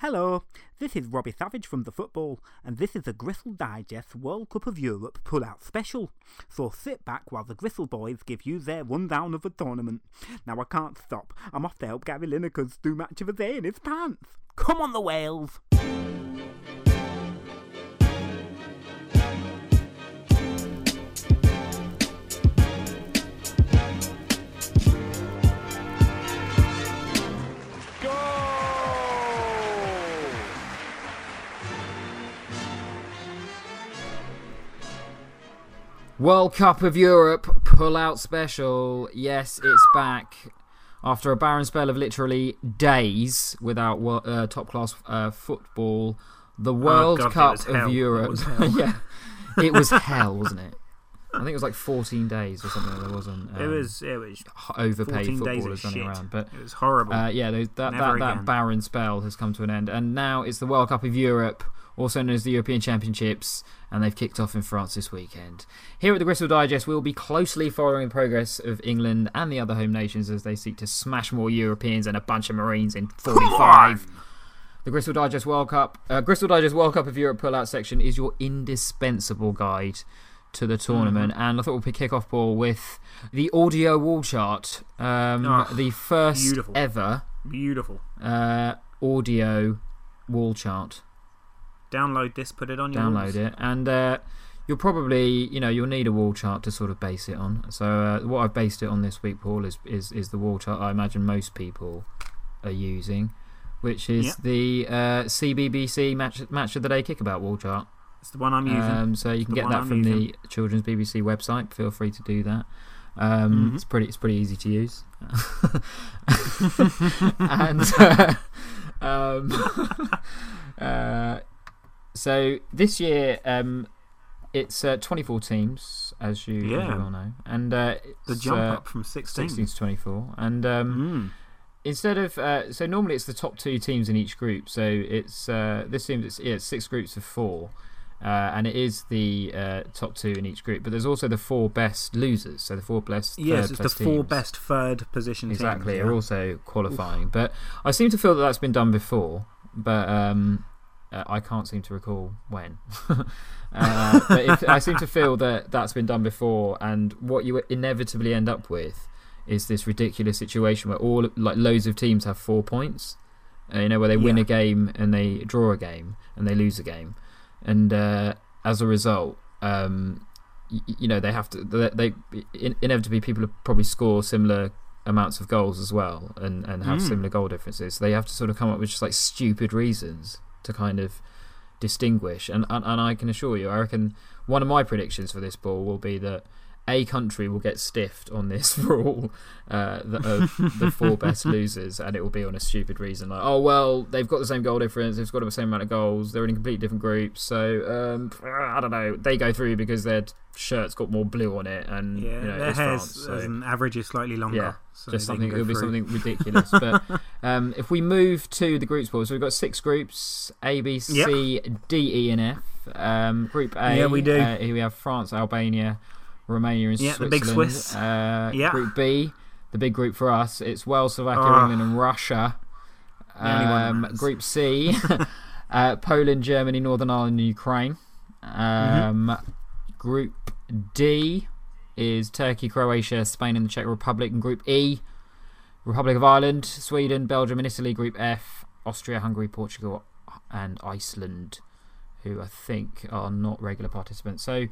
Hello, this is Robbie Savage from The Football, and this is the Gristle Digest World Cup of Europe pull-out special. So sit back while the Gristle boys give you their rundown of the tournament. Now I can't stop, I'm off to help Gary Lineker's do match of the day in his pants. Come on the Wales! World Cup of Europe pull out special. Yes, it's back. After a barren spell of literally days without uh, top class uh, football, the World Oh, God, Cup of hell. Europe. hell. yeah, it was hell, wasn't it? I think it was like 14 days or something. There wasn't. it um, was it was overpaid footballers running shit. around, but it was horrible. uh, yeah, those, that, Never that, that barren spell has come to an end. And now it's the World Cup of Europe, also known as the European Championships, and they've kicked off in France this weekend. Here at the Gristle Digest, we'll be closely following the progress of England and the other home nations as they seek to smash more Europeans and a bunch of Marines in 45. The Gristle Digest World Cup, uh, Gristle Digest World Cup of Europe pull-out section is your indispensable guide to the tournament, Mm-hmm. and I thought we'd kick off ball with the audio wall chart, um, Oh, the first beautiful. ever Beautiful. uh, audio wall chart. Download this, put it on your Download it, and uh, you'll probably, you know, you'll need a wall chart to sort of base it on. So uh, what I've based it on this week, Paul, is is is the wall chart I imagine most people are using, which is Yeah. the uh, CBBC match match of the day kickabout wall chart. It's the one I'm using. Um, so you can get that I'm from the. Children's BBC website. Feel free to do that. Um, Mhm. It's pretty. It's pretty easy to use. and uh, um, uh, so this year, um, it's uh, 24 teams, as you, as you Yeah. well know, and uh, the jump uh, up from 16. 16 to 24, and um, Mm. instead of uh, so normally it's the top two teams in each group. So it's uh, this seems it's, yeah, it's six groups of four, uh, and it is the uh, top two in each group. But there's also the four best losers. So the four best Yes, it's the place four best third position exactly teams. are yeah. also qualifying. But I seem to feel that that's been done before, but um, uh, I can't seem to recall when. uh, but if, I seem to feel that that's been done before, and what you inevitably end up with is this ridiculous situation where all like loads of teams have four points. Uh, you know, where they win Yeah. a game and they draw a game and they lose a game, and uh, as a result, um, y- you know they have to. They, they in, inevitably people probably score similar amounts of goals as well and and have Mm. similar goal differences. So they have to sort of come up with just like stupid reasons to kind of distinguish. And and, and I can assure you, I reckon one of my predictions for this ball will be that a country will get stiffed on this rule uh, the, of the four best losers, and it will be on a stupid reason like, oh well, they've got the same goal difference, they've got the same amount of goals, they're in completely different groups, so um, I don't know, they go through because their shirt's got more blue on it, and Yeah, you know, their hair's so- as an average is slightly longer. Yeah, so just something. It'll be something ridiculous. but um, if we move to the groups so we've got six groups: A, B, C, D, E, and F. Um, group A. Yeah, we do. Uh, here we have France, Albania, Romania, and Yeah, the Switzerland. big Swiss. Uh, Yeah. Group B, the big group for us. It's Wales, Slovakia, Ah. England, and Russia. The only one that Um, group C, uh, Poland, Germany, Northern Ireland, and Ukraine. Mm-hmm. Um, Group D is Turkey, Croatia, Spain, and the Czech Republic. And Group E, Republic of Ireland, Sweden, Belgium, and Italy. Group F, Austria, Hungary, Portugal, and Iceland, who I think are not regular participants. So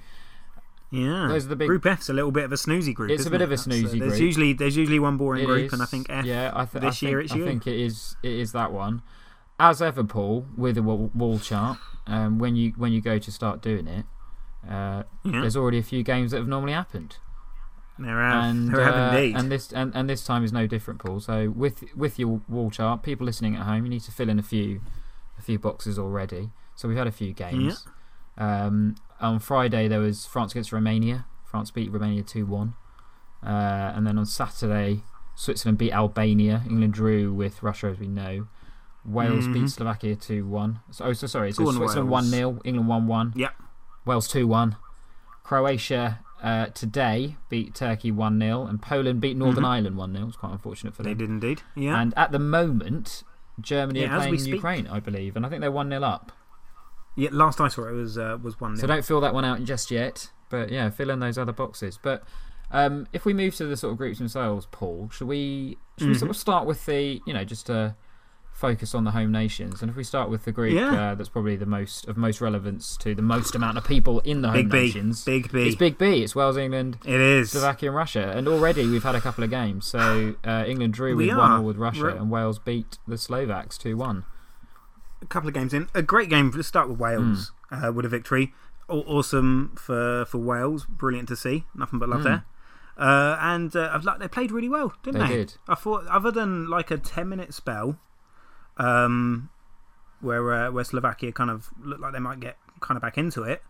Yeah, Those are the big- Group F's a little bit of a snoozy group. It's a bit it? of a That's, uh, snoozy there's. Usually, there's usually one boring It group, is, and I think F. Yeah, I, th- this I year think, it's I think it is. It is that one. As ever, Paul, with a wall, wall chart. Um, when you when you go to start doing it, uh, Yeah, there's already a few games that have normally happened, there have, and there uh, indeed. and this and, and this time is no different, Paul. So with with your wall chart, people listening at home, you need to fill in a few a few boxes already. So we've had a few games. Um, on Friday there was France against Romania. France beat Romania two one, uh, and then on Saturday Switzerland beat Albania. England drew with Russia, as we know. Wales Mhm. beat Slovakia two one. So, oh, so sorry. So Go Switzerland one 0 England one one. Yeah. Wales two one. Croatia uh, today beat Turkey 1 0, and Poland beat Northern Mhm. Ireland 1 0. It's quite unfortunate for them. They did indeed. Yeah. And at the moment, Germany Yeah, are playing. Ukraine, I believe, and I think they're one 0 up. Yeah, last I saw it was uh, was one. So don't fill that one out just yet. But yeah, fill in those other boxes. But um, if we move to the sort of groups themselves, Paul, should we should we Mm-hmm. sort of start with the you know just to focus on the home nations, and if we start with the group Yeah. uh, that's probably the most of most relevance to the most amount of people in the home Big B, nations. Big B. It's Big B. It's Wales, England, It is. Slovakia, and Russia. And already we've had a couple of games. So uh, England drew We with one. 0 with Russia, We're- and Wales beat the Slovaks two one. A couple of games in. A great game. Let's start with Wales Hmm. uh, with a victory. Aw- Awesome for, for Wales. Brilliant to see. Nothing but love Mm. there. Uh, and uh, I've like they played really well, didn't They they? did. I thought, other than like a ten minute spell, um, where uh, where Slovakia kind of looked like they might get kind of back into it,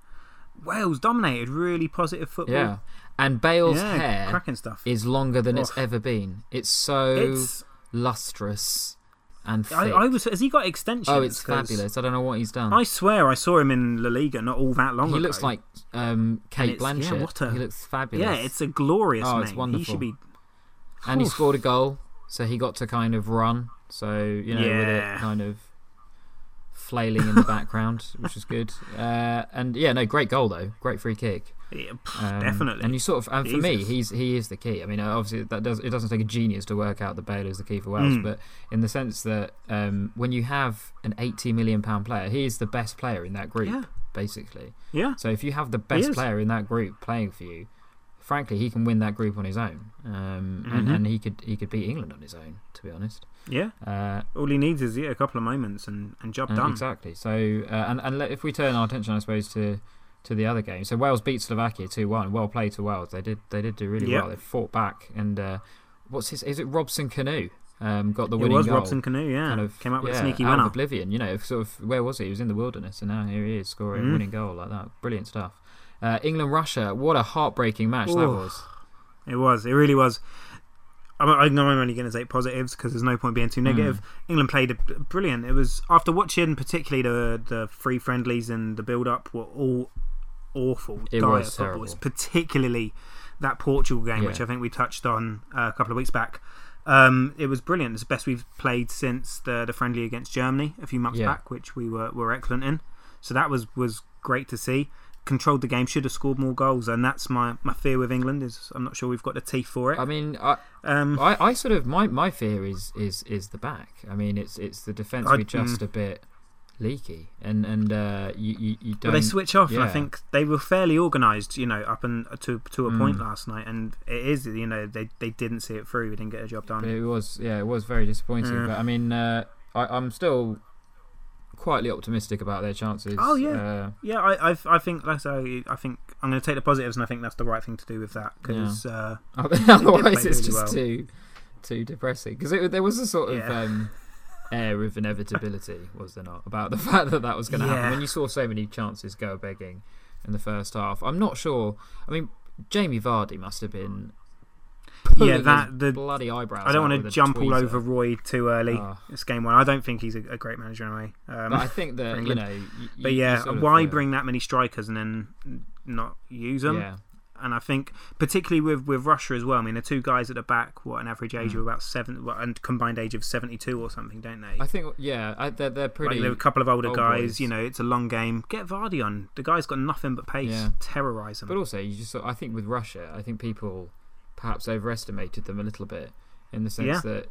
Wales dominated. Really positive football. Yeah. And Bale's yeah, hair cracking stuff. is longer than it's Oh. ever been. It's so It's lustrous and. I, I was has he got extensions? oh, it's 'Cause fabulous. I don't know what he's done. I swear I saw him in La Liga not all that long he ago. He looks like um, Kate it's- yeah, what a- he looks fabulous. yeah, it's a glorious Oh, name. it's He should be and he scored a goal, so he got to kind of run. So you know, with it kind of flailing in the background, which was good. Uh, and yeah, no, great goal though. Great free kick. Yeah, pff, Um, definitely. And you sort of, and for me, he's he is the key. I mean, obviously that does it doesn't take a genius to work out that Bale is the key for Wales, Mm. but in the sense that um, when you have an eighty million pound player, he is the best player in that group, Yeah. basically. yeah, So if you have the best player in that group playing for you, frankly, he can win that group on his own, um, and, Mhm. and he could he could beat England on his own. To be honest, yeah. uh, All he needs is yeah, a couple of moments and, and job uh, done. exactly. So uh, and and let- if we turn our attention, I suppose to to the other game. So Wales beat Slovakia two one. Well played to Wales. They did they did do really Yeah. well. They fought back and uh, what's his? Is it Robson-Kanu? Um, got the It winning was goal. Robson Canoe, yeah. Kind of Came up with yeah, a sneaky out winner. of oblivion. You know, sort of where was he? He was in the wilderness, and now here he is scoring a Mm. winning goal like that. Brilliant stuff. Uh, England Russia. What a heartbreaking match that Oh. was. It was. It really was. I'm, I know I'm only going to say positives because there's no point being too negative. Hmm. England played brilliant. It was after watching particularly the the free friendlies and the build up were all awful. It dire was terrible. particularly that Portugal game, which I think we touched on uh, a couple of weeks back. Um, it was brilliant. It's the best we've played since the the friendly against Germany a few months Yeah. back, which we were were excellent in. So that was was great to see. Controlled the game, should have scored more goals, and that's my, my fear with England. Is I'm not sure we've got the teeth for it. I mean, I, Um, I, I sort of my, my fear is, is is the back. I mean, it's it's the defence be just a bit leaky, and and uh, you you, you don't. they switch off, and I think they were fairly organised, you know, up and to to a point Mm. last night. And it is, you know, they they didn't see it through. We didn't get a job But done. it was yeah, it was very disappointing. Yeah. But I mean, uh, I, I'm still quietly optimistic about their chances. Oh, yeah. uh, Yeah, I I, I think like I say, I think I'm going to take the positives, and I think that's the right thing to do with that because uh, otherwise it's really just well. too too depressing because there was a sort of Yeah. um, air of inevitability, was there not, about the fact that that was going to happen when you saw so many chances go begging in the first half. I'm not sure. I mean, Jamie Vardy must have been. Yeah, that- the- bloody eyebrows. I don't want to jump all over Roy too early. Ah. It's game one. I don't think he's a, a great manager anyway. Um, but I think that you know. You, but yeah, why bring that many strikers and then not use them? Yeah, And I think, particularly with, with Russia as well. I mean, the two guys at the back, what an average age Mm. of about seven, and combined age of seventy-two or something, don't they? I think yeah, I, they're they're pretty. Like, there are a couple of older old guys. boys. You know, it's a long game. Get Vardy on. The guy's got nothing but pace. Yeah. Terrorize him. But also, you just I think with Russia, I think people perhaps overestimated them a little bit in the sense Yeah. that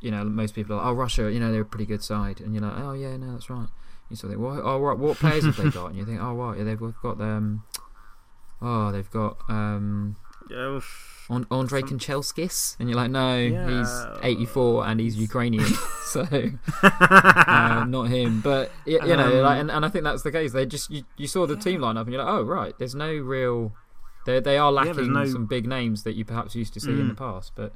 you know most people are like, oh Russia, you know they're a pretty good side, and you're like oh yeah no that's right. You sort of think what oh right, what players have they got? And you think oh right yeah, they've got um oh they've got um An- Andre Some- Kanchelskis, and you're like no Yeah. he's 84 and he's Ukrainian, so uh, not him. But y- you know, Um, like, and, and I think that's the case. They just you, you saw the team line up, and you're like, oh right, there's no real. They they are Yeah, lacking no- some big names that you perhaps used to see in the Mm. past. But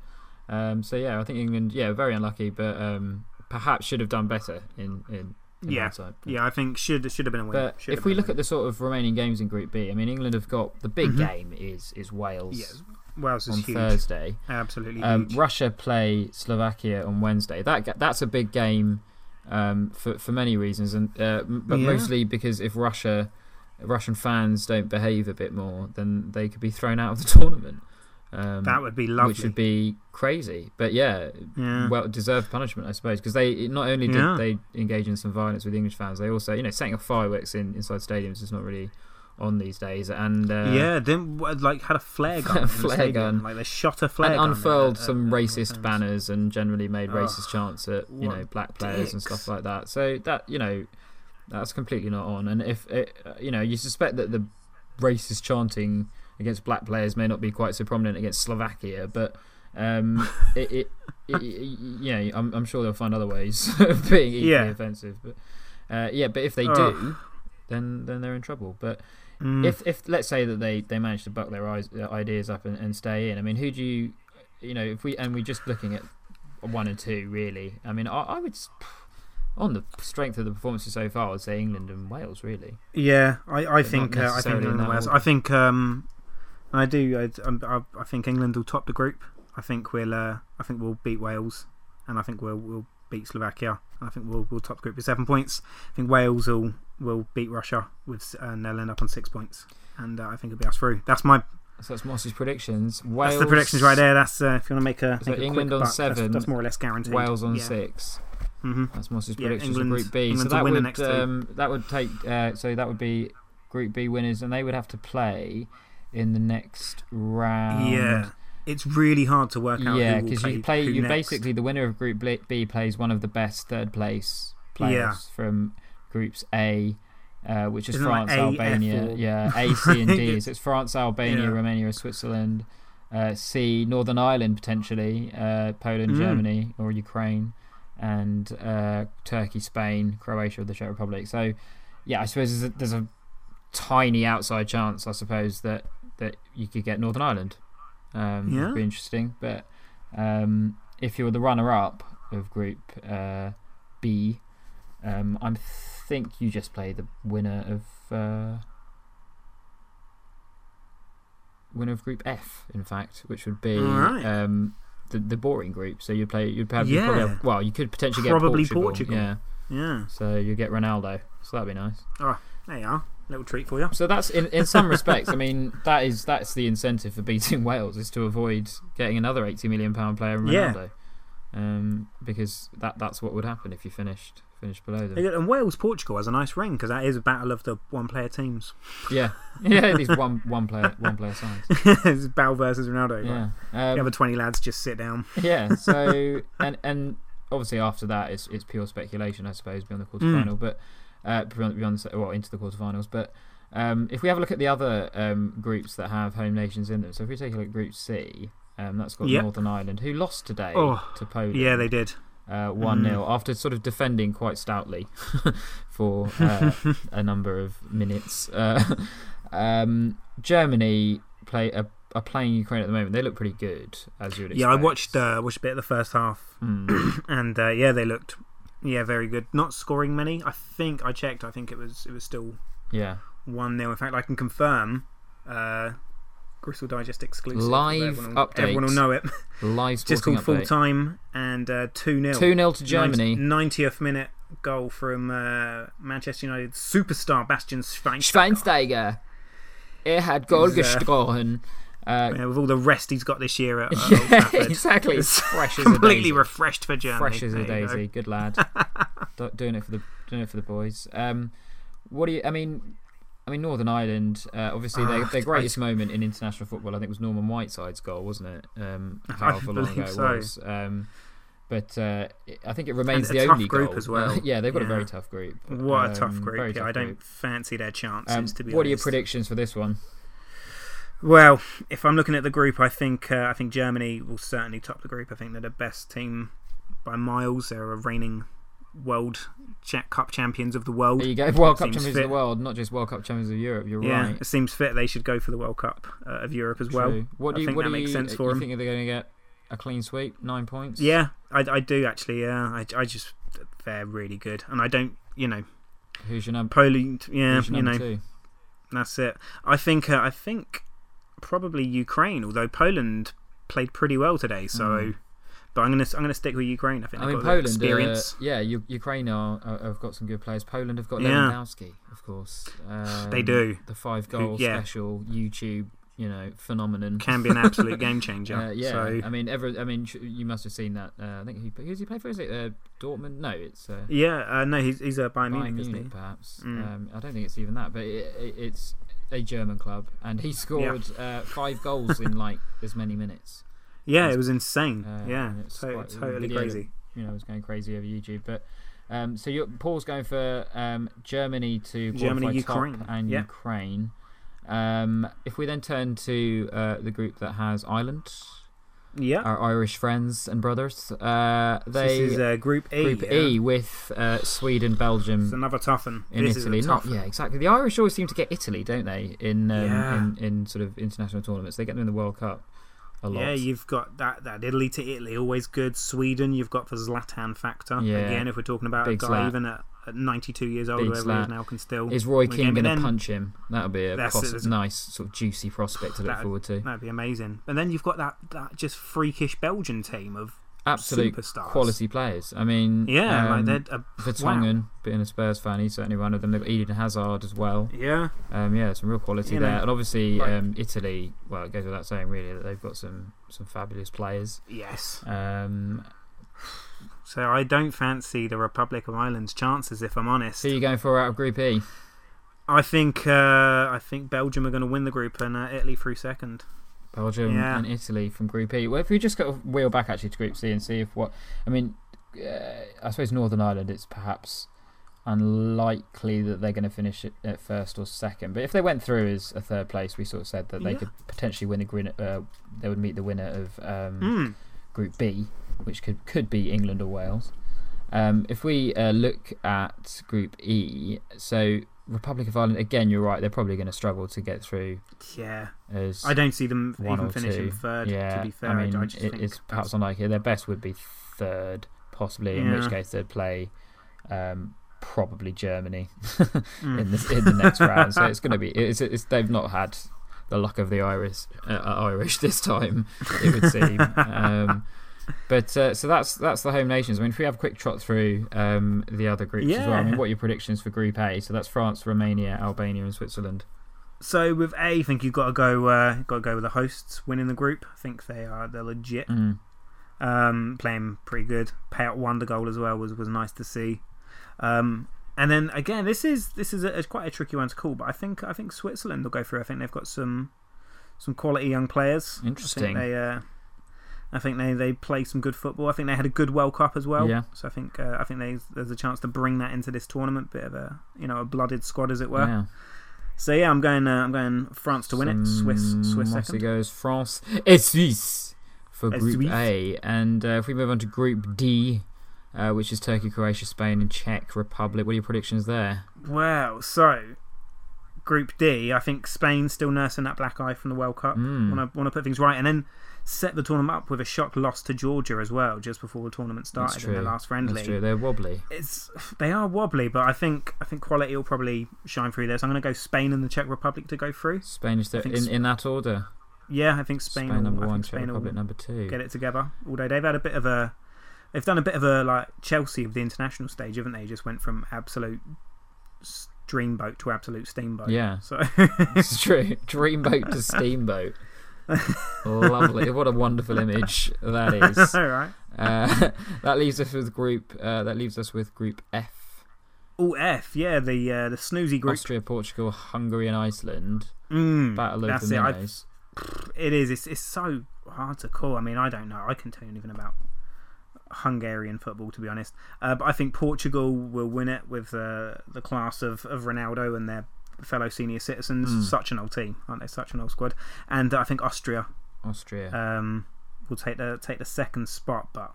um, so yeah, I think England, yeah, very unlucky, but um, perhaps should have done better in in. Yeah. Yeah, I think should should have been a win. But Should if we look at the sort of remaining games in Group B, I mean, England have got the big Mhm. game is is Wales yes, Wales is on huge. Thursday. Absolutely Um. Russia play Slovakia on Wednesday. That that's a big game um, for for many reasons, and uh, but Yeah. mostly because if Russia Russian fans don't behave a bit more, then they could be thrown out of the tournament. Um, That would be lovely. which would be crazy. But yeah, Yeah. well deserved punishment, I suppose, because they not only did Yeah. they engage in some violence with English fans, they also you know setting up fireworks in inside stadiums is not really on these days, and uh, yeah, then like had a flare gun. the Flare stadium. gun. Like they shot a flare and gun. unfurled at- at- some at racist banners and generally made Ugh, racist chants at you know black players and stuff like that. So that you know that's completely not on. And if it, uh, you know you suspect that the racist chanting against black players may not be quite so prominent against Slovakia, but um, it, it, it, you I'm, I'm sure they'll find other ways of being equally Yeah. offensive. But uh, yeah, but if they Ugh. do, then then they're in trouble. But Mm. if if let's say that they they manage to buck their eyes, uh, ideas up and, and stay in, I mean, who do you, you know, if we and we're just looking at one and two really. I mean, I, I would on the strength of the performances so far, I'd say England and Wales really. Yeah, I, I think uh, I think England and Wales. order. I think um, I do. I, I, I think England will top the group. I think we'll. Uh, I think we'll beat Wales, and I think we'll we'll beat Slovakia. I think we'll we'll top the group with seven points. I think Wales will will beat Russia with, and they'll end up on six points. And uh, I think it'll be us through. That's my So that's Moss's predictions. Wales, that's the predictions right there. That's uh, if you want to make a, So make a England quick on buck, that's- seven, That's, more or less guaranteed. Wales on yeah. six. hmm That's Moss's predictions of England- Group B. England so that would next um, that would take uh, so that would be Group B winners, and they would have to play in the next round. Yeah, it's really hard to work out. Yeah, because you play. You next. basically the winner of Group B- plays one of the best third place players Yeah. from Groups A, uh, which is Isn't it like France, Albania. Yeah, A, C, and D. so it's France, Albania, Yeah. Romania, Switzerland. Uh, C, Northern Ireland potentially, uh, Poland, Mm. Germany, or Ukraine, and uh, Turkey, Spain, Croatia, or the Czech Republic. So, yeah, I suppose there's a, there's a tiny outside chance, I suppose, that that you could get Northern Ireland. Um, Yeah. Would be interesting, but um, if you're the runner-up of Group uh, B, um, I think you just play the winner of uh, winner of Group F, in fact, which would be Alright. um, the the boring group. So you'd play, you'd probably, you'd probably Yeah. have, well, you could potentially Probably get Portugal. Portugal. Yeah, Yeah, so you get Ronaldo. So that'd be nice. Alright, there you are. Little treat for you. So that's in in some respects. I mean, that is that's the incentive for beating Wales is to avoid getting another eighty million pound player in Yeah. Ronaldo, um, because that that's what would happen if you finished finished below them. And Wales Portugal has a nice ring because that is a battle of the one player teams. Yeah, yeah. These one one player one player sides. it's Bale versus Ronaldo. Yeah, Right? the um, other twenty lads just sit down. yeah. So and and obviously after that it's it's pure speculation, I suppose, beyond the quarterfinal, Mm. but uh, beyond, well into the quarterfinals. But um, if we have a look at the other um, groups that have home nations in them, so if we take a look at Group C, um, that's got Yep. Northern Ireland, who lost today Oh, to Poland. Yeah, they did. uh, one 0 Mm. after sort of defending quite stoutly for uh, a number of minutes. Uh, um, Germany play are, are playing Ukraine at the moment. They look pretty good, as you would expect. Yeah, I watched uh, watched a bit of the first half, Mm. and uh, yeah, they looked yeah very good. Not scoring many. I think I checked. I think it was it was still yeah. one 0 In fact, I can confirm. Uh, Gristle Digest exclusive. Live everyone will, update. Everyone will know it. Live Just called full time and uh, two 0 Two 0 to Germany. Ninetieth minute goal from uh, Manchester United superstar Bastian Schweinsteiger. Schweinsteiger. Er hat Goal He's, uh. Uh, Yeah, with all the rest he's got this year at, at yeah, Trafford. exactly. It's Fresh as a completely daisy. refreshed for Germany. Fresh as a you go. daisy. Good lad. Do- doing it for the doing it for the boys. Um, what do you? I mean, I mean Northern Ireland. Uh, obviously, their, Ah, their I- greatest moment in international football, I think, was Norman Whiteside's goal, wasn't it? Um, I however long ago believe it so. was. Um, but uh, I think it remains a the tough only group goal. as well. yeah, they've got a very tough group. What a tough Um, group. yeah, tough I don't group. fancy their chances, Um, to be what are your predictions for this one? Well, if I'm looking at the group, I think uh, I think Germany will certainly top the group. I think they're the best team by miles. They're a reigning world cup champions of the world. There you go. World Cup champions fit. of the world, not just World Cup champions of Europe. You're yeah, right. it seems fit. They should go for the World Cup uh, of Europe as well. What do I you? think what that do makes you, sense for you 'em. think they're going to get a clean sweep? Nine points. Yeah, I, I do actually. Yeah, I, I just they're really good, and I don't. You know, Who's your number? Poland. Yeah, your you know, two? that's it. I think. Uh, I think probably Ukraine. Although Poland played pretty well today, so. Mm. But I'm gonna I'm gonna stick with Ukraine. I think I mean, Poland. Uh, experience. yeah, U- Ukraine are, have got some good players. Poland have got Yeah. Lewandowski, of course. Um, They do. The five Who- goal yeah. special YouTube you know phenomenon. Can be an absolute game changer. Uh, yeah, So, I mean, ever. I mean, you must have seen that. Uh, I think he who's he play for? Is it uh, Dortmund? No, it's uh, yeah, uh, no, he's he's a Bayern, Bayern Munich, isn't Munich, he? perhaps. Mm. Um, I don't think it's even that, but it, it, it's a German club, and he scored uh, five goals in like as many minutes. Yeah, it was insane. Uh, yeah, it's to- quite- totally video- crazy. You know, it was going crazy over YouTube, but. Um, so you're, Paul's going for um, Germany to Germany, Ukraine. top and Yeah. Ukraine. Um, if we then turn to uh, the group that has Ireland, Yeah, our Irish friends and brothers, uh, they this is uh, Group E. Group yeah. E with uh, Sweden, It's Belgium, another tough one. in this Italy. Not yeah, exactly. The Irish always seem to get Italy, don't they? In um, Yeah. in, in sort of international tournaments, they get them in the World Cup a lot. Yeah, you've got that that Italy to Italy, always good. Sweden, you've got the Zlatan factor. Yeah. Again, if we're talking about Big a guy Zlat. even at, at 92 years old, whoever he is now, can still. Is Roy Keane going to punch him? That'll be a That's it, possi- nice sort of juicy prospect to look forward to. That'd be amazing. And then you've got that, that just freakish Belgian team of Absolute superstars. quality players. I mean, Yeah, um, like they're a, Vertonghen, being a Spurs fan, he's certainly one of them. They've got Eden Hazard as well. yeah, Um, yeah, some real quality You know, there. And obviously, like- um, Italy. Well, it goes without saying, really, that they've got some some fabulous players. yes. Um, So I don't fancy the Republic of Ireland's chances, if I'm honest. who are you going for out of Group E? I think uh, I think Belgium are going to win the group and uh, Italy through second. Belgium Yeah. and Italy from Group E. Well, if we just go wheel back actually to Group C and see if what I mean, uh, I suppose Northern Ireland. It's perhaps unlikely that they're going to finish it at first or second. But if they went through as a third place, we sort of said that they Yeah. could potentially win the green. Uh, they would meet the winner of um, Mm. Group B, which could could be England or Wales. Um, if we uh, look at Group E, so Republic of Ireland again, you're right. They're probably going to struggle to get through Yeah, as I don't see them even finishing two. third. Yeah, to be fair, I mean, I just it- think it's perhaps that's- unlikely. Their best would be third, possibly. In which case they'd play um, probably Germany Mm. in the in the next round. So it's going to be. It's, it's they've not had the luck of the Irish uh, Irish this time. It would seem. um, but uh, so that's that's the home nations. I mean, if we have a quick trot through um, the other groups as well. I mean, what are your predictions for Group A? So that's France, Romania, Albania, and Switzerland. So with A, I think you've got to go. Uh, got to go with the hosts winning the group. I think they are they're legit. Mm. Um, playing pretty good. Payet wonder goal as well was was nice to see. Um, and then again, this is this is a, it's quite a tricky one to call, but I think I think Switzerland will go through. I think they've got some some quality young players. Interesting. I think they uh, I think they, they play some good football. I think they had a good World Cup as well. Yeah. So I think uh, I think they, there's a chance to bring that into this tournament. Bit of a you know a blooded squad as it were. Yeah. So yeah, I'm going uh, I'm going France to win it. Swiss Swiss second. goes France et Suisse for Et Group Suisse. A. And uh, if we move on to Group D, uh, which is Turkey, Croatia, Spain, and Czech Republic, what are your predictions there? Well, so Group D, I think Spain still nursing that black eye from the World Cup. Mm. Want to want to put things right, and then set the tournament up with a shock loss to Georgia as well, just before the tournament started in their true. last friendly. That's true. They're wobbly. It's they are wobbly, but I think I think quality will probably shine through this. I'm going to go Spain and the Czech Republic to go through. Spain is the, think in, Sp- in that order. Yeah, I think Spain, Spain, number I one, Czech Republic number two. get it together. Although they've had a bit of a, they've done a bit of a like Chelsea of the international stage, haven't they? Just went from absolute dreamboat to absolute steamboat. Yeah. So it's true. Dreamboat to steamboat. Lovely. What a wonderful image that is. all right. Uh, that leaves us with group. Uh, that leaves us with Group F. Oh F, yeah, the uh, the snoozy group. Austria, Portugal, Hungary, and Iceland. Mm, Battle of that's the it. It is. It's it's so hard to call. I mean, I don't know. I can tell you anything about Hungarian football, to be honest. Uh, but I think Portugal will win it with uh, the class of, of Ronaldo and their fellow senior citizens. Mm. Such an old team, aren't they? Such an old squad. And I think Austria Austria. um, will take the take the second spot. But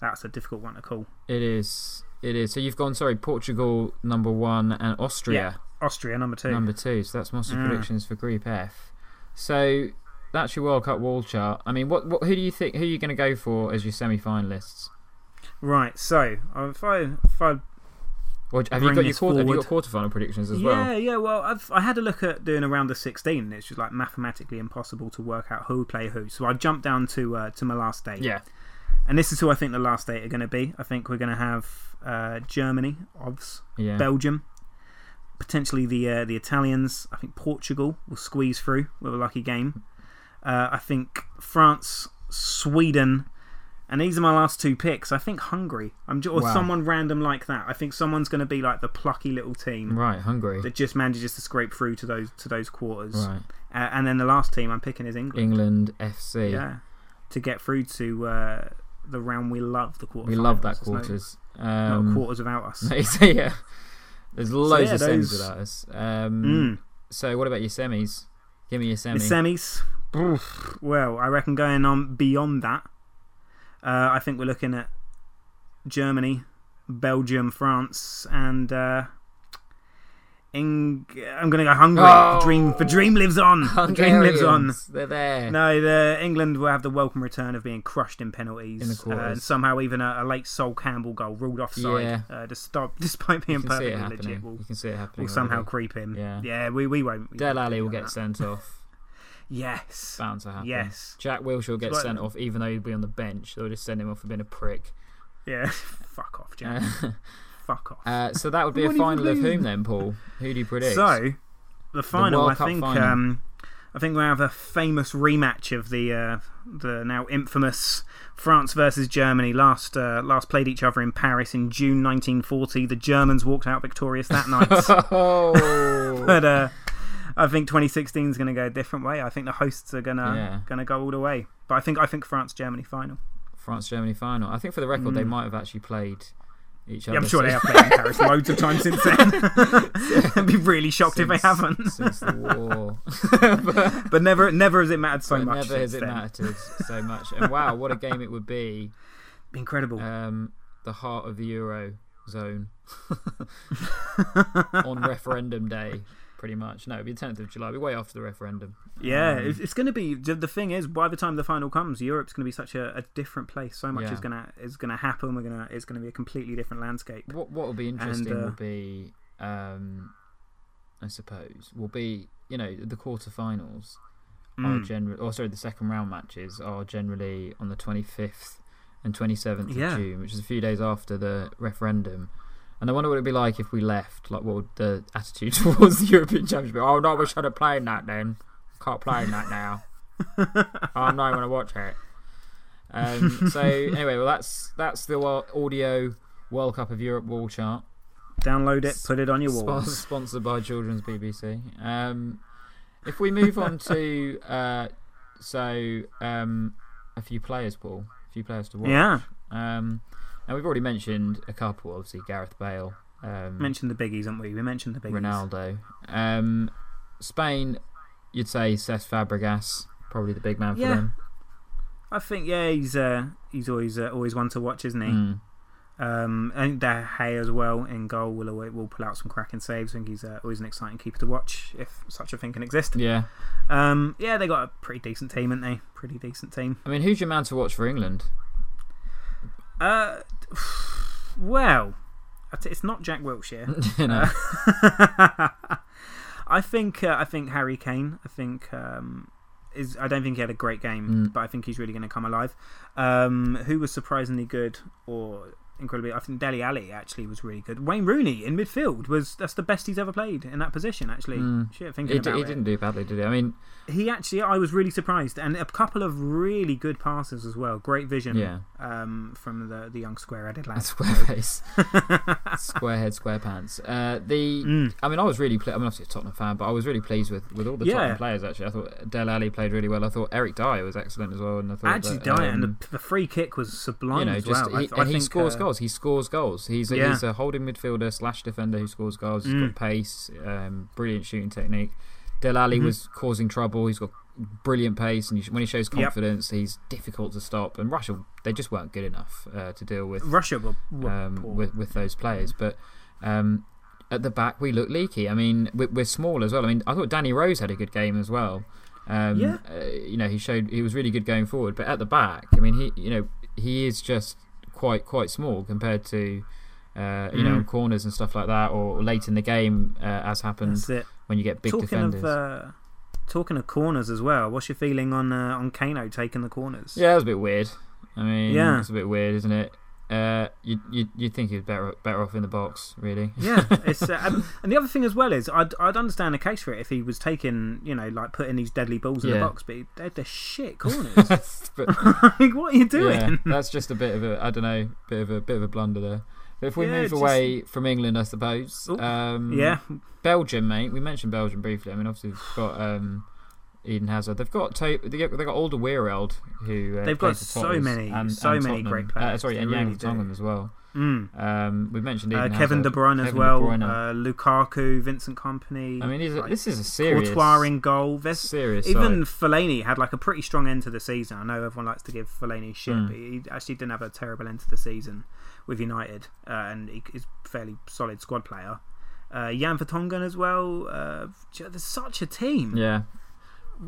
that's a difficult one to call. it is. It is. So you've gone. Sorry, Portugal number one and Austria Austria number two. number two. So that's Mossy Mm. predictions for Group F. So that's your World Cup wall chart. I mean, what, what who do you think? Who are you going to go for as your semi-finalists? Right. So uh, if I if I Or have you got your quarter, have you got quarterfinal predictions as yeah, well? yeah. Yeah. Well, I've I had a look at doing around the sixteen. and It's just like mathematically impossible to work out who play who. So I jumped down to uh, to my last eight. Yeah. and this is who I think the last eight are going to be. I think we're going to have uh, Germany, obvs, Yeah. Belgium, potentially the uh, the Italians. I think Portugal will squeeze through with a lucky game. Uh, I think France, Sweden, and these are my last two picks. I think Hungary. I'm ju- or Wow. someone random like that. I think someone's going to be like the plucky little team Right, Hungary. that just manages to scrape through to those to those quarters. Right, Uh, and then the last team I'm picking is England. England FC. Yeah, to get through to uh, the round we love, the quarters. We love that quarters. No, Um, quarters without us. yeah, there's loads yeah, of semis those- without us. Um, Mm. So what about your semis? Give me your semis. The semis. Well, I reckon going on beyond that, uh, I think we're looking at Germany, Belgium, France, and uh, Eng- I'm going to go Hungary. Oh. The dream, the dream lives on. The dream lives on. They're there. No, the England will have the welcome return of being crushed in penalties, In uh, and somehow even a, a late Sol Campbell goal ruled offside, Yeah. uh, despite, despite being perfectly legit. Will you can see it happening. will somehow already. creep in. Yeah. we, we won't. we Del won't Ali will that. get sent off. Yes, Bound to happen. yes, Jack Wilshere will get Like- sent off, even though he'd be on the bench. They'll just send him off for being a prick. yeah. Fuck off, Jack. Fuck off. uh, so that would be a What do you final of whom then, Paul? Who do you predict? So, the final, World I think, final. um, I think we have a famous rematch of the uh, the now infamous France versus Germany. Last uh, last played each other in Paris in June 1940. The Germans walked out victorious that night, oh, but uh, I think 2016 is going to go a different way. I think the hosts are gonna Yeah. gonna go all the way. But I think I think France Germany final. France Germany final. I think for the record, they Mm. might have actually played each Yeah, other. I'm sure they have played in Paris loads of times since then. I'd be really shocked if they haven't. since the war. But never never has it mattered so much. never has it then. mattered so much. And wow, what a game it would be! Incredible. Um, the heart of the euro zone on referendum day, pretty much. No, it'd be the 10th of July. It'd be way after the referendum. Yeah, Um, it's, it's going to be. The thing is, by the time the final comes, Europe's going to be such a, a different place. So much Yeah. is going to is going to happen. We're gonna it's going to be a completely different landscape. What what will be interesting uh, will be, um, I suppose, will be you know the quarterfinals are Mm. generally, or sorry, the second round matches are generally on the twenty fifth and twenty seventh Yeah. of June, which is a few days after the referendum. And I wonder what it'd be like if we left. Like, what would the attitude towards the European Championship? be? Oh no, we should have played that then. Can't play in that now. oh no, I going to watch it. Um, so anyway, well that's that's the audio World Cup of Europe wall chart. Download it, put it on your wall. sponsored by Children's BBC. Um, if we move on to uh, so um, a few players, Paul, a few players to watch. Yeah, Um, and we've already mentioned a couple, obviously Gareth Bale, um, mentioned the biggies, haven't we? We mentioned the biggies. Ronaldo. Um, Spain, you'd say Cesc Fabregas, probably the big man for Yeah. them. I think yeah, he's uh, he's always uh, always one to watch, isn't he? Mm. Um, I think De Gea as well in goal will will pull out some cracking saves. I think he's uh, always an exciting keeper to watch if such a thing can exist. Yeah, Um, yeah, they got a pretty decent team, haven't they? Pretty decent team. I mean, who's your man to watch for England? Uh, well, it's not Jack Wilshere. you know, I think uh, I think Harry Kane. I think um, is. I don't think he had a great game, Mm. but I think he's really going to come alive. Um, who was surprisingly good or incredibly? I think Dele Alli actually was really good. Wayne Rooney in midfield was that's the best he's ever played in that position. Actually, Mm. shit, thinking he, about he it. didn't do badly, did he? I mean, He actually, I was really surprised, and a couple of really good passes as well. Great vision, yeah, um, from the the young square-headed lad. square face, square head, square pants. Uh, the Mm. I mean, I was really. Ple- I'm obviously a Tottenham fan, but I was really pleased with, with all the Yeah. Tottenham players. Actually, I thought Dele Alli played really well. I thought Eric Dier was excellent as well, and I thought Actually, that, Dier and um, the, the free kick was sublime you know, as just well. he, I, I and he think, scores uh, goals. He scores goals. He's a, Yeah. he's a holding midfielder slash defender who scores goals. He's Mm. got pace, um, brilliant shooting technique. Dele Alli Mhm. was causing trouble. He's got brilliant pace, and when he shows Yep. confidence, he's difficult to stop. And Russia, they just weren't good enough uh, to deal with Russia were, were um, with with those players. But um, at the back, we look leaky. I mean, we're, we're small as well. I mean, I thought Danny Rose had a good game as well. Um, Yeah. uh, you know, he showed he was really good going forward. But at the back, I mean, he you know he is just quite quite small compared to. Uh, you know, Mm. on corners and stuff like that, or late in the game, uh, as happens when you get big talking defenders. of uh, talking of corners as well. What's your feeling on uh, on Kano taking the corners? Yeah, that was a bit weird. I mean, Yeah. it's a bit weird, isn't it? Uh, you you you think he's better better off in the box, really? Yeah, it's uh, and, and the other thing as well is I'd I'd understand the case for it if he was taking you know like putting these deadly balls in the Yeah. box, but he- they're the shit corners. but, like, what are you doing? yeah, that's just a bit of a I don't know, bit of a bit of a blunder there. But if we Yeah, move just- away from England, I suppose. Um, Yeah, Belgium, mate. We mentioned Belgium briefly. I mean, obviously we've got um, Eden Hazard. They've got they got they got Alderweireld who uh, They've got so many- and, so and many great Uh, players. sorry, They and really Yang. Tongan as well. mm. Um, we've mentioned Eden uh, Kevin De. Bruyne as Kevin De well, Bruyne. uh, Lukaku, Vincent Kompany. I mean, like, this is a serious, Courtois in goal. There's serious. even side. Fellaini had like a pretty strong end to the season. I know everyone likes to give Fellaini shit, Mm. but he actually didn't have a terrible end to the season with United, uh, and he is a fairly solid squad player. Uh, Jan Vertonghen as well. Uh, there's such a team. yeah,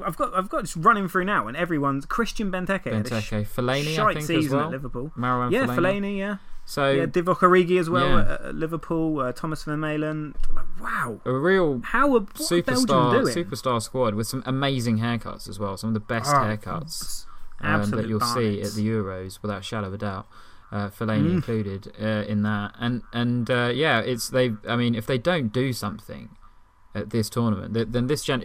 I've got I've got this running through now, and everyone's Christian Benteke. a Benteke, Fellaini, I think season as well. at Liverpool. Marouane yeah, Fellaini. Fellaini. Yeah, So yeah, Divock Origi as well Yeah. at, at Liverpool. Uh, Thomas Vermaelen. Wow, a real how are what are Belgium superstar superstar squad with some amazing haircuts as well. Some of the best Ah, haircuts um, that you'll see at the Euros, without a shadow of a doubt. Uh, Fellaini Mm. included uh, in that, and and uh, yeah, it's they. I mean, if they don't do something at this tournament, then this gen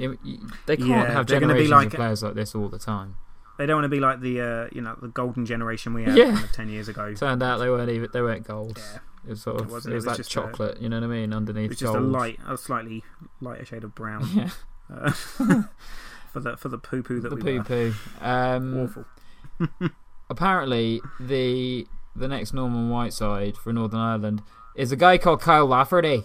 they can't Yeah, have generations like- of players like this all the time. They don't want to be like the uh, you know the golden generation we had Yeah. kind of ten years ago. Turned out they weren't even they weren't gold. Yeah, It was sort It of wasn't, it it was was like just a- chocolate. you know what I mean? Underneath it's just a light, a slightly lighter shade of brown Yeah, uh, for the for the poo poo that the we poo poo. Um, Awful. apparently the the next Norman Whiteside for Northern Ireland is a guy called Kyle Lafferty.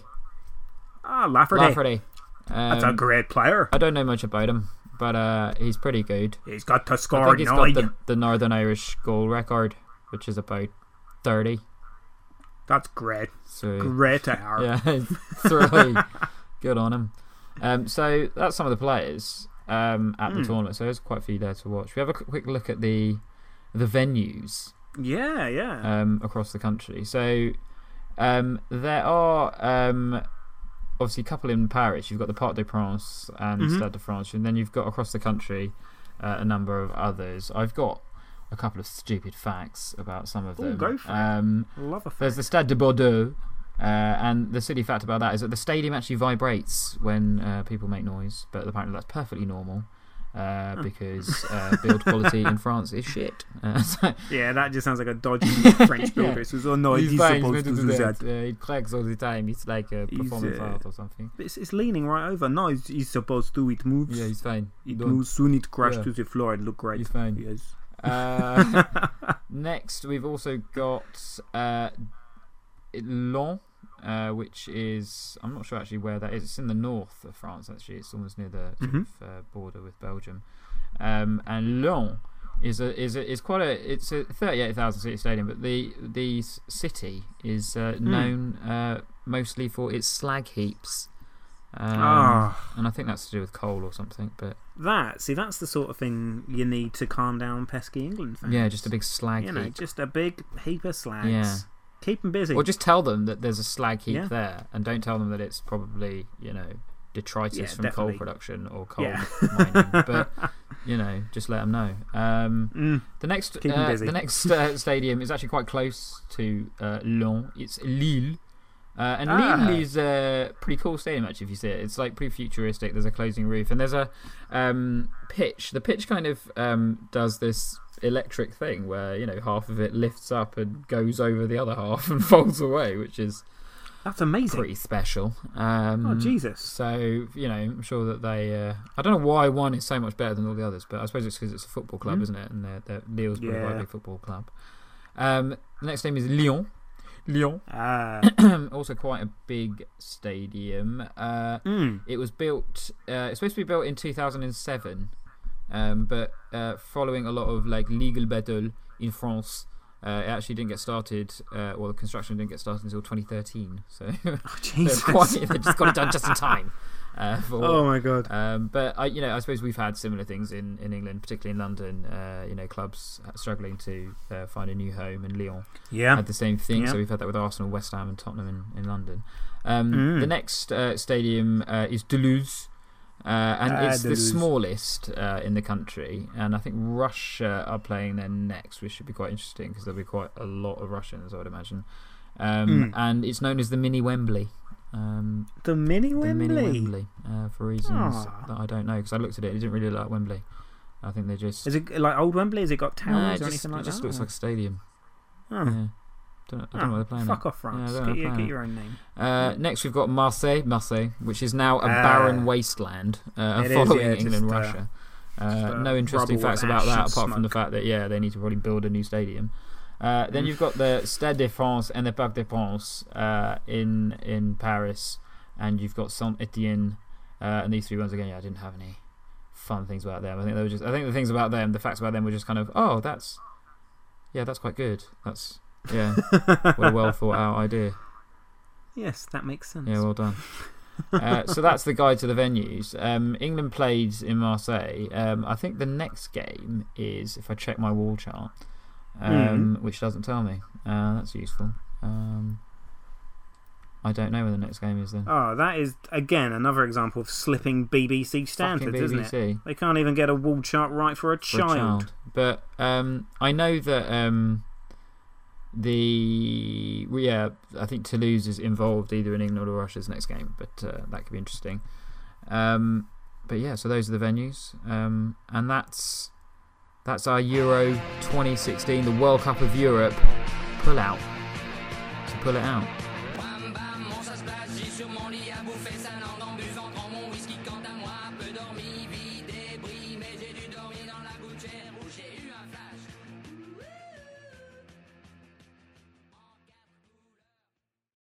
Ah, Lafferty. Lafferty. That's a Um, great player. I don't know much about him, but uh, he's pretty good. He's got to I score think he's nine. got the, the Northern Irish goal record, which is about thirty. That's great. So Great to have. yeah, it's really good on him. Um, so that's some of the players um, at the Hmm. tournament. So there's quite a few there to watch. We have a quick look at the the venues. Yeah, yeah. um, across the country. So um, there are um, obviously a couple in Paris. You've got the Parc des Princes and Mhm. Stade de France, and then you've got across the country uh, a number of others. I've got a couple of stupid facts about some of Ooh, them. go for it. um, Love a There's the Stade de Bordeaux. Uh, and the silly fact about that is that the stadium actually vibrates when uh, people make noise, but apparently that's perfectly normal uh, because uh, build quality in France is shit. Uh, so Yeah, that just sounds like a dodgy French builder. It was, oh no, he's he's, fine, supposed to do that. that. Uh, he cracks all the time. It's like a performance uh, art or something. It's, it's leaning right over. No, he's, he's supposed to. It moves. Yeah, he's fine. it Don't- moves. Soon it crash Yeah. to the floor and look right. He's fine. Yes. Uh, next, we've also got uh, Lyon, uh, which is I'm not sure actually where that is. It's in the north of France. Actually, it's almost near the sort Mhm. of, uh, border with Belgium. Um, and Lyon is a is a is quite a it's a 38,000 seat stadium, but the the city is uh, Hmm. known uh, mostly for its slag heaps. Um, Ah. and I think that's to do with coal or something. But That see, that's the sort of thing you need to calm down pesky England fans. yeah, just a big slag you know, heap. just a big heap of slags. Yeah. Keep them busy. Or just tell them that there's a slag heap Yeah. there, and don't tell them that it's probably you know detritus Yeah, from definitely. coal production or coal Yeah. mining. But you know, just let them know. Um, Mm. the next, uh, busy. the next uh, stadium is actually quite close to uh, Lyon. It's Lille. Uh, and Ah. Lille is a pretty cool stadium, actually, if you see it. It's like pretty futuristic. There's a closing roof, and there's a um, pitch. The pitch kind of um, does this electric thing where you know half of it lifts up and goes over the other half and falls away, which is That's amazing. pretty special. Um, Oh Jesus! so you know, I'm sure that they. Uh, I don't know why one is so much better than all the others, but I suppose it's because it's a football club, Mhm. isn't it? And they're, they're Lille's Yeah. big football club. Um, the next name is Lyon. Lyon, Ah. also quite a big stadium. Uh, mm. it was built. Uh, it's supposed to be built in 2007, um, but uh, following a lot of like legal battle in France. Uh, it actually didn't get started, uh, well, the construction didn't get started until 2013. So Oh Jesus! quite, they just got it done just in time. Uh, for, oh my God! um, but I, you know, I suppose we've had similar things in, in England, particularly in London. Uh, you know, clubs struggling to uh, find a new home, and Lyon Yeah. had the same thing. Yeah. So we've had that with Arsenal, West Ham, and Tottenham in, in London. Um, Mm. The next uh, stadium uh, is Toulouse. Uh, and Ah, it's the smallest uh, in the country, and I think Russia are playing there next, which should be quite interesting because there'll be quite a lot of Russians, I would imagine. Um, Mm. And it's known as the Mini Wembley. Um, The mini the Wembley. Mini Wembley, uh, for reasons Ah. that I don't know, because I looked at it, it didn't really look like Wembley. I think they just. Is it like old Wembley? Has it got No, towers it or just, anything like that? it just that? looks like a stadium. Oh. Yeah. Don't, I don't know what they're playing. Fuck at. off, France. Yeah, I don't know get, get your own name. Uh, next, we've got Marseille, Marseille, which is now a Ah. barren wasteland uh, It is, following yeah, England just, uh, Russia. Uh, uh, no interesting facts about that, apart from the fact that yeah, they need to probably build a new stadium. Uh, then you've got the Stade de France and the Parc des Princes uh, in in Paris, and you've got Saint Etienne, uh, and these three ones again. Yeah, I didn't have any fun things about them. I think they were just. I think the things about them, the facts about them, were just kind of oh, that's yeah, that's quite good. That's yeah, what a well thought out idea. Yes, that makes sense. Yeah, well done. uh, so that's the guide to the venues. Um, England played in Marseille. Um, I think the next game is, if I check my wall chart, um, which doesn't tell me. Uh, that's useful. Um, I don't know where the next game is then. Oh, that is again another example of slipping BBC standards, Fucking isn't it? They can't even get a wall chart right for a for a child. child. But um, I know that um, the well, yeah, I think Toulouse is involved either in England or Russia's next game, but uh, that could be interesting. Um, but yeah, so those are the venues, um, and that's that's our Euro 2016, the World Cup of Europe pull out. To pull it out.